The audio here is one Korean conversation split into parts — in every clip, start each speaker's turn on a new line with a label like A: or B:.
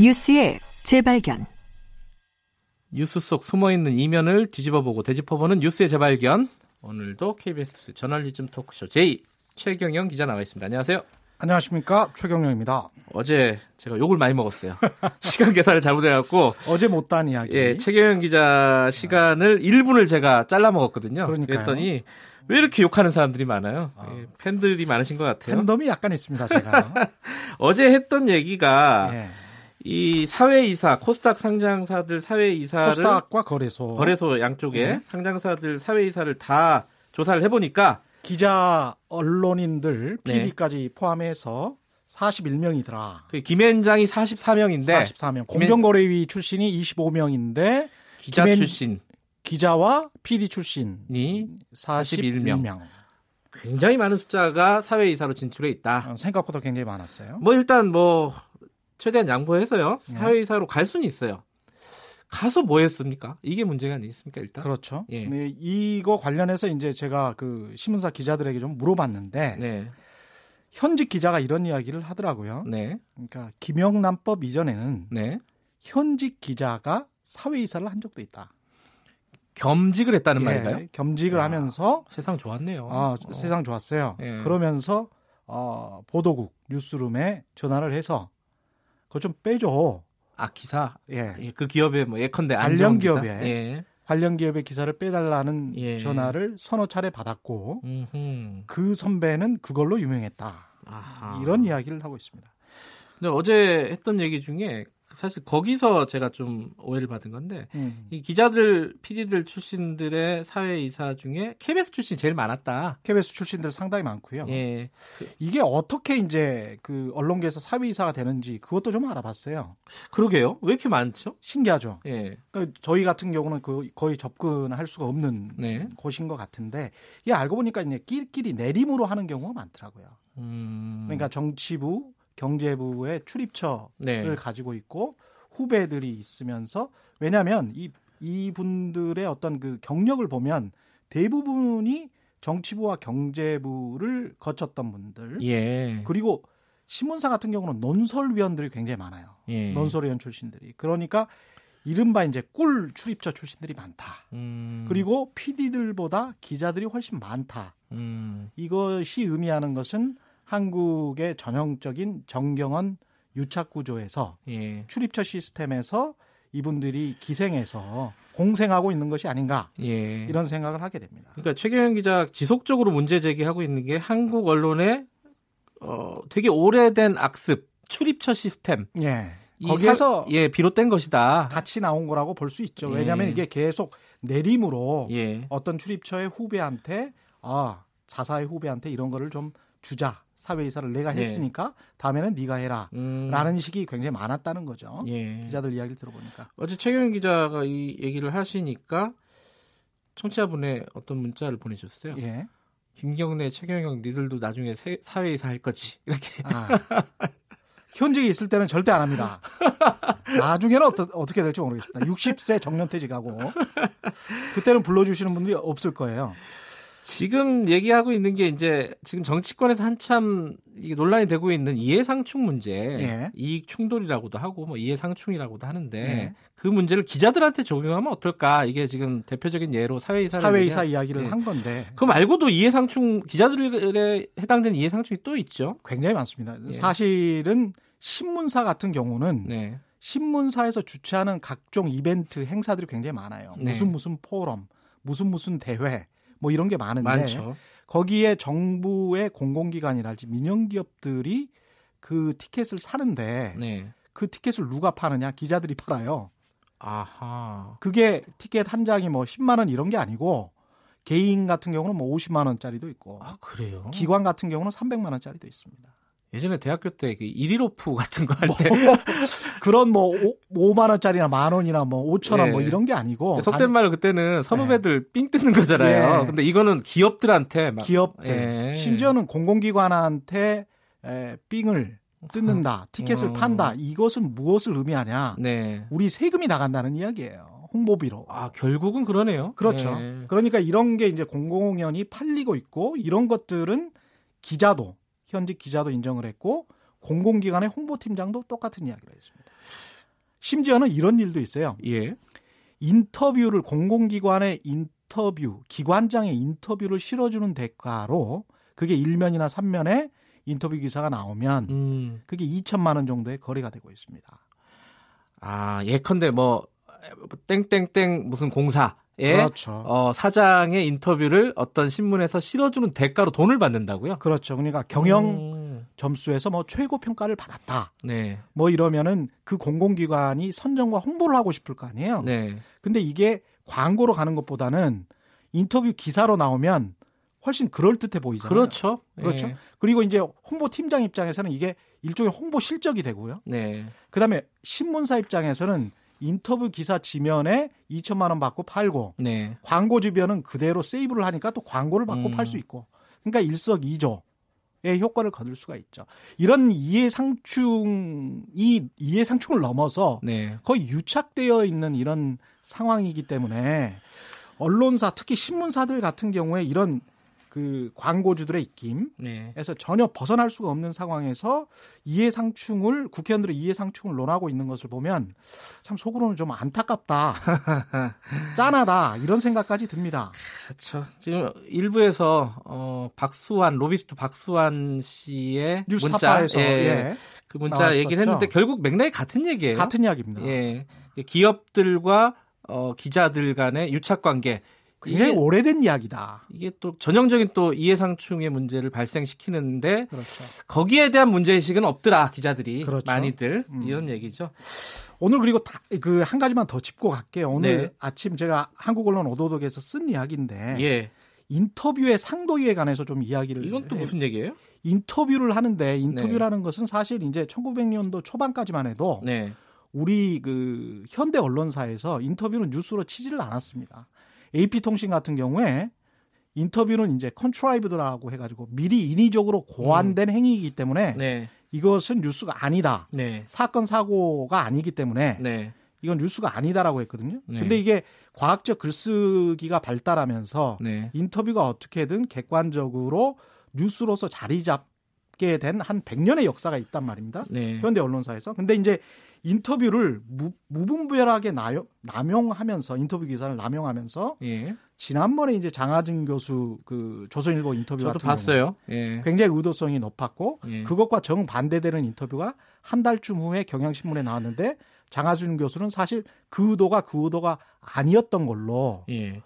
A: 뉴스의 재발견.
B: 뉴스 속 숨어있는 이면을 뒤집어보고 되짚어보는 뉴스의 재발견. 오늘도 KBS 저널리즘 토크쇼 J 최경영 기자 나와 있습니다. 안녕하세요.
C: 안녕하십니까 최경영입니다.
B: 어제 제가 욕을 많이 먹었어요. 시간 계산을 잘못해갖고
C: 어제 못단 이야기.
B: 예, 최경영 기자 시간을 1분을 제가 잘라 먹었거든요.
C: 그러니까요.
B: 그랬더니 왜 이렇게 욕하는 사람들이 많아요? 예, 팬들이 많으신 것 같아요.
C: 팬덤이 약간 있습니다 제가.
B: 어제 했던 얘기가
C: 예.
B: 이 사회이사 코스닥 상장사들 사회이사를
C: 코스닥과 거래소.
B: 거래소 양쪽에
C: 예.
B: 상장사들 사회이사를 다 조사를 해보니까
C: 기자 언론인들
B: 네.
C: PD까지 포함해서 41명이더라.
B: 그 김현장이 44명인데
C: 44명. 공정거래위 출신이 25명인데
B: 기자
C: 김현-
B: 출신이
C: 기자와 PD 출신이
B: 41명.
C: 41명.
B: 굉장히 많은 숫자가 사회 이사로 진출해 있다.
C: 어, 생각보다 굉장히 많았어요.
B: 뭐 일단 뭐 최대한 양보해서요
C: 네.
B: 사회 이사로 갈 수는 있어요. 가서 뭐 했습니까? 이게 문제가 아니겠습니까 일단?
C: 그렇죠.
B: 예.
C: 네, 이거 관련해서 이제 제가 그 신문사 기자들에게 좀 물어봤는데
B: 네,
C: 현직 기자가 이런 이야기를 하더라고요.
B: 네,
C: 그러니까 김영란법 이전에는
B: 네.
C: 현직 기자가 사회이사를 한 적도 있다.
B: 겸직을 했다는
C: 예,
B: 말인가요?
C: 겸직을
B: 아,
C: 하면서
B: 세상 좋았네요.
C: 아,
B: 어.
C: 세상 좋았어요.
B: 예.
C: 그러면서 어, 보도국 뉴스룸에 전화를 해서 그거 좀 빼줘.
B: 아 기사
C: 예.
B: 예, 그 기업에 뭐 예컨대
C: 관련? 기업에.
B: 예.
C: 관련 기업의 기사를 빼달라는
B: 예.
C: 전화를 서너 차례 받았고
B: 음흠.
C: 그 선배는 그걸로 유명했다.
B: 아하.
C: 이런 이야기를 하고 있습니다.
B: 근데 어제 했던 얘기 중에 사실 거기서 제가 좀 오해를 받은 건데
C: 음.
B: 이 기자들, PD들 출신들의 사회 이사 중에 KBS 출신이 제일 많았다.
C: KBS 출신들 상당히 많고요.
B: 예.
C: 이게 어떻게 이제 그 언론계에서 사회 이사가 되는지 그것도 좀 알아봤어요.
B: 그러게요. 왜 이렇게 많죠?
C: 신기하죠.
B: 예.
C: 그러니까 저희 같은 경우는 그 거의 접근할 수가 없는
B: 네.
C: 곳인 것 같은데 이게 알고 보니까 이제 끼리끼리 내림으로 하는 경우가 많더라고요.
B: 음.
C: 그러니까 정치부, 경제부의 출입처를
B: 네.
C: 가지고 있고 후배들이 있으면서 왜냐하면 이 이분들의 어떤 그 경력을 보면 대부분이 정치부와 경제부를 거쳤던 분들
B: 예.
C: 그리고 신문사 같은 경우는 논설위원들이 굉장히 많아요.
B: 예.
C: 논설위원 출신들이 그러니까 이른바 이제 꿀 출입처 출신들이 많다.
B: 음.
C: 그리고 PD들보다 기자들이 훨씬 많다.
B: 음.
C: 이것이 의미하는 것은 한국의 전형적인 정경원 유착 구조에서
B: 예.
C: 출입처 시스템에서 이분들이 기생해서 공생하고 있는 것이 아닌가
B: 예.
C: 이런 생각을 하게 됩니다.
B: 그러니까 최경영 기자 지속적으로 문제 제기하고 있는 게 한국 언론의 어, 되게 오래된 악습, 출입처 시스템.
C: 예.
B: 사- 예, 비롯된 것이다.
C: 같이 나온 거라고 볼 수 있죠.
B: 예.
C: 왜냐하면 이게 계속 내림으로
B: 예.
C: 어떤 출입처의 후배한테 아 자사의 후배한테 이런 거를 좀 주자 사회 이사를 내가
B: 네.
C: 했으니까 다음에는 네가 해라
B: 음,
C: 라는 식이 굉장히 많았다는 거죠.
B: 예.
C: 기자들 이야기를 들어보니까
B: 어제 최경영 기자가 이 얘기를 하시니까 청취자분의 어떤 문자를 보내주셨어요.
C: 예.
B: 김경래, 최경영 니들도 나중에 세- 사회 이사 할 거지. 이렇게.
C: 아, 현직에 있을 때는 절대 안 합니다. 나중에는 어떠, 어떻게 될지 모르겠습니다. 60세 정년퇴직하고 그때는 불러주시는 분들이 없을 거예요.
B: 지금 얘기하고 있는 게 이제 지금 정치권에서 한참 논란이 되고 있는 이해상충 문제,
C: 예.
B: 이익 충돌이라고도 하고 뭐 이해상충이라고도 하는데
C: 예.
B: 그 문제를 기자들한테 적용하면 어떨까? 이게 지금 대표적인 예로 사회이사
C: 사회이사 이야기를
B: 예.
C: 한 건데
B: 그 말고도 이해상충 기자들에 해당되는 이해상충이 또 있죠.
C: 굉장히 많습니다.
B: 예.
C: 사실은 신문사 같은 경우는
B: 네.
C: 신문사에서 주최하는 각종 이벤트 행사들이 굉장히 많아요.
B: 네.
C: 무슨 무슨 포럼, 무슨 무슨 대회 뭐 이런 게 많은데
B: 많죠.
C: 거기에 정부의 공공기관이랄지 민영기업들이 그 티켓을 사는데
B: 네.
C: 그 티켓을 누가 파느냐? 기자들이 팔아요.
B: 아하.
C: 그게 티켓 한 장이 뭐 10만 원 이런 게 아니고 개인 같은 경우는 뭐 50만 원짜리도 있고
B: 아 그래요?
C: 기관 같은 경우는 300만 원짜리도 있습니다.
B: 예전에 대학교 때 그 일일오프 같은 거할뭐때
C: 그런 뭐 5, 만 원짜리나 만 원이나 뭐 5천 원뭐
B: 예.
C: 이런 게 아니고
B: 속된 말로 그때는 선후배들 삥 뜯는 거잖아요.
C: 예.
B: 근데 이거는 기업들한테 막
C: 기업들
B: 예.
C: 심지어는 공공기관한테 에, 삥을 뜯는다 티켓을
B: 음.
C: 판다 이것은 무엇을 의미하냐
B: 네.
C: 우리 세금이 나간다는 이야기예요 홍보비로.
B: 아 결국은 그러네요.
C: 그렇죠.
B: 네.
C: 그러니까 이런 게 이제 공공연히 팔리고 있고 이런 것들은 기자도 현직 기자도 인정을 했고 공공기관의 홍보팀장도 똑같은 이야기를 했습니다. 심지어는 이런 일도 있어요.
B: 예.
C: 인터뷰를 공공기관의 인터뷰 기관장의 인터뷰를 실어주는 대가로 그게 1면이나 3면에 인터뷰 기사가 나오면
B: 음.
C: 그게 2천만 원 정도의 거래가 되고 있습니다.
B: 아 예컨대 뭐 땡땡땡 무슨 공사에
C: 그렇죠.
B: 어, 사장의 인터뷰를 어떤 신문에서 실어주는 대가로 돈을 받는다고요?
C: 그렇죠. 그러니까 경영
B: 음.
C: 점수에서 뭐 최고 평가를 받았다.
B: 네.
C: 뭐 이러면은 그 공공기관이 선정과 홍보를 하고 싶을 거 아니에요.
B: 네.
C: 근데 이게 광고로 가는 것보다는 인터뷰 기사로 나오면 훨씬 그럴 듯해 보이잖아요.
B: 그렇죠.
C: 그렇죠.
B: 예.
C: 그리고 이제 홍보 팀장 입장에서는 이게 일종의 홍보 실적이 되고요.
B: 네.
C: 그다음에 신문사 입장에서는 인터뷰 기사 지면에 2천만 원 받고 팔고
B: 네.
C: 광고 주변은 그대로 세이브를 하니까 또 광고를 받고
B: 음.
C: 팔수 있고 그러니까 일석이조의 효과를 거둘 수가 있죠. 이런 이해상충이 이해상충을 넘어서
B: 네.
C: 거의 유착되어 있는 이런 상황이기 때문에 언론사 특히 신문사들 같은 경우에 이런 그 광고주들의 입김에서
B: 네.
C: 전혀 벗어날 수가 없는 상황에서 이해상충을 국회의원들의 이해상충을 논하고 있는 것을 보면 참 속으로는 좀 안타깝다, 짠하다 이런 생각까지 듭니다.
B: 그렇죠. 지금 일부에서 어 박수환 로비스트 박수환 씨의 문자
C: 뉴스타파에서
B: 예,
C: 예,
B: 그 문자
C: 나왔었죠.
B: 얘기를 했는데 결국 맥락이 같은 얘기예요.
C: 같은 이야기입니다.
B: 예. 기업들과 어 기자들 간의 유착 관계
C: 굉장히
B: 이게,
C: 오래된 이야기다.
B: 이게 또 전형적인 또 이해상충의 문제를 발생시키는데
C: 그렇죠.
B: 거기에 대한 문제의식은 없더라 기자들이
C: 그렇죠.
B: 많이들
C: 음.
B: 이런 얘기죠.
C: 오늘 그리고 그 한 가지만 더 짚고 갈게요. 오늘
B: 네.
C: 아침 제가 한국 언론 오도독에서 쓴 이야기인데
B: 예.
C: 인터뷰의 상도의에 관해서 좀 이야기를
B: 이건 또
C: 해-
B: 무슨 얘기예요?
C: 인터뷰를 하는데 인터뷰라는 것은 사실 이제 1900년도 초반까지만 해도
B: 네.
C: 우리 그 현대 언론사에서 인터뷰는 뉴스로 치지를 않았습니다. AP통신 같은 경우에 인터뷰는 이제 contrived라고 해가지고 미리 인위적으로 고안된 행위이기 때문에
B: 음. 네.
C: 이것은 뉴스가 아니다.
B: 네.
C: 사건 사고가 아니기 때문에
B: 네.
C: 이건 뉴스가 아니다라고 했거든요.
B: 네.
C: 근데 이게 과학적 글쓰기가 발달하면서
B: 네.
C: 인터뷰가 어떻게든 객관적으로 뉴스로서 자리 잡 게 된 한 100년의 역사가 있단 말입니다.
B: 네.
C: 현대 언론사에서. 근데 이제 인터뷰를 무, 무분별하게 나요, 남용하면서 인터뷰 기사를 남용하면서
B: 예.
C: 지난번에 이제 장하진 교수 그 조선일보 인터뷰
B: 저도
C: 같은
B: 봤어요. 예.
C: 굉장히 의도성이 높았고
B: 예.
C: 그것과 정 반대되는 인터뷰가 한 달쯤 후에 경향신문에 나왔는데 장하준 교수는 사실 그 의도가 그 의도가 아니었던 걸로
B: 예.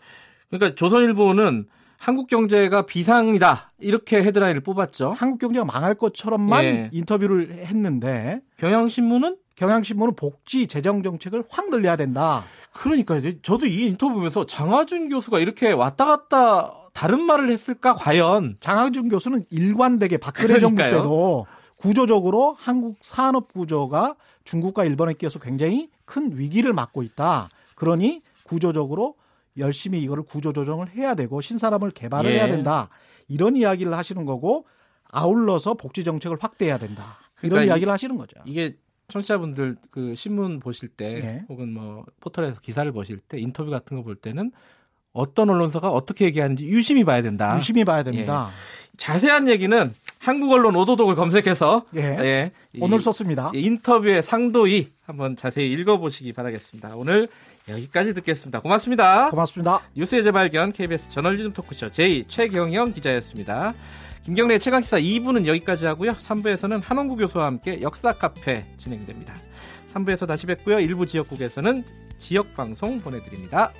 B: 그러니까 조선일보는 한국 경제가 비상이다 이렇게 헤드라인을 뽑았죠.
C: 한국 경제가 망할 것처럼만
B: 예.
C: 인터뷰를 했는데
B: 경향신문은
C: 경향신문은 복지 재정 정책을 확 늘려야 된다.
B: 그러니까요. 저도 이 인터뷰 보면서 장하준 교수가 이렇게 왔다 갔다 다른 말을 했을까 과연
C: 장하준 교수는 일관되게 박근혜 정부
B: 그러니까요.
C: 때도 구조적으로 한국 산업 구조가 중국과 일본에 끼어서 굉장히 큰 위기를 맞고 있다. 그러니 구조적으로 열심히 이거를 구조 조정을 해야 되고 신산업을 개발을
B: 예.
C: 해야 된다. 이런 이야기를 하시는 거고 아울러서 복지 정책을 확대해야 된다. 이런
B: 그러니까 이-
C: 이야기를 하시는 거죠.
B: 이게 청취자분들 그 신문 보실 때
C: 예.
B: 혹은 뭐 포털에서 기사를 보실 때 인터뷰 같은 거 볼 때는 어떤 언론사가 어떻게 얘기하는지 유심히 봐야 된다.
C: 유심히 봐야 됩니다.
B: 자세한 얘기는 한국 언론 오도독을 검색해서
C: 예.
B: 예, 이
C: 오늘 썼습니다.
B: 인터뷰의 상도이 한번 자세히 읽어보시기 바라겠습니다. 오늘 여기까지 듣겠습니다. 고맙습니다.
C: 고맙습니다.
B: 뉴스의 재발견 KBS 저널리즘 토크쇼 제2 최경영 기자였습니다. 김경래의 최강시사 2부는 여기까지 하고요. 3부에서는 한원구 교수와 함께 역사 카페 진행됩니다. 3부에서 다시 뵙고요. 일부 지역국에서는 지역방송 보내드립니다.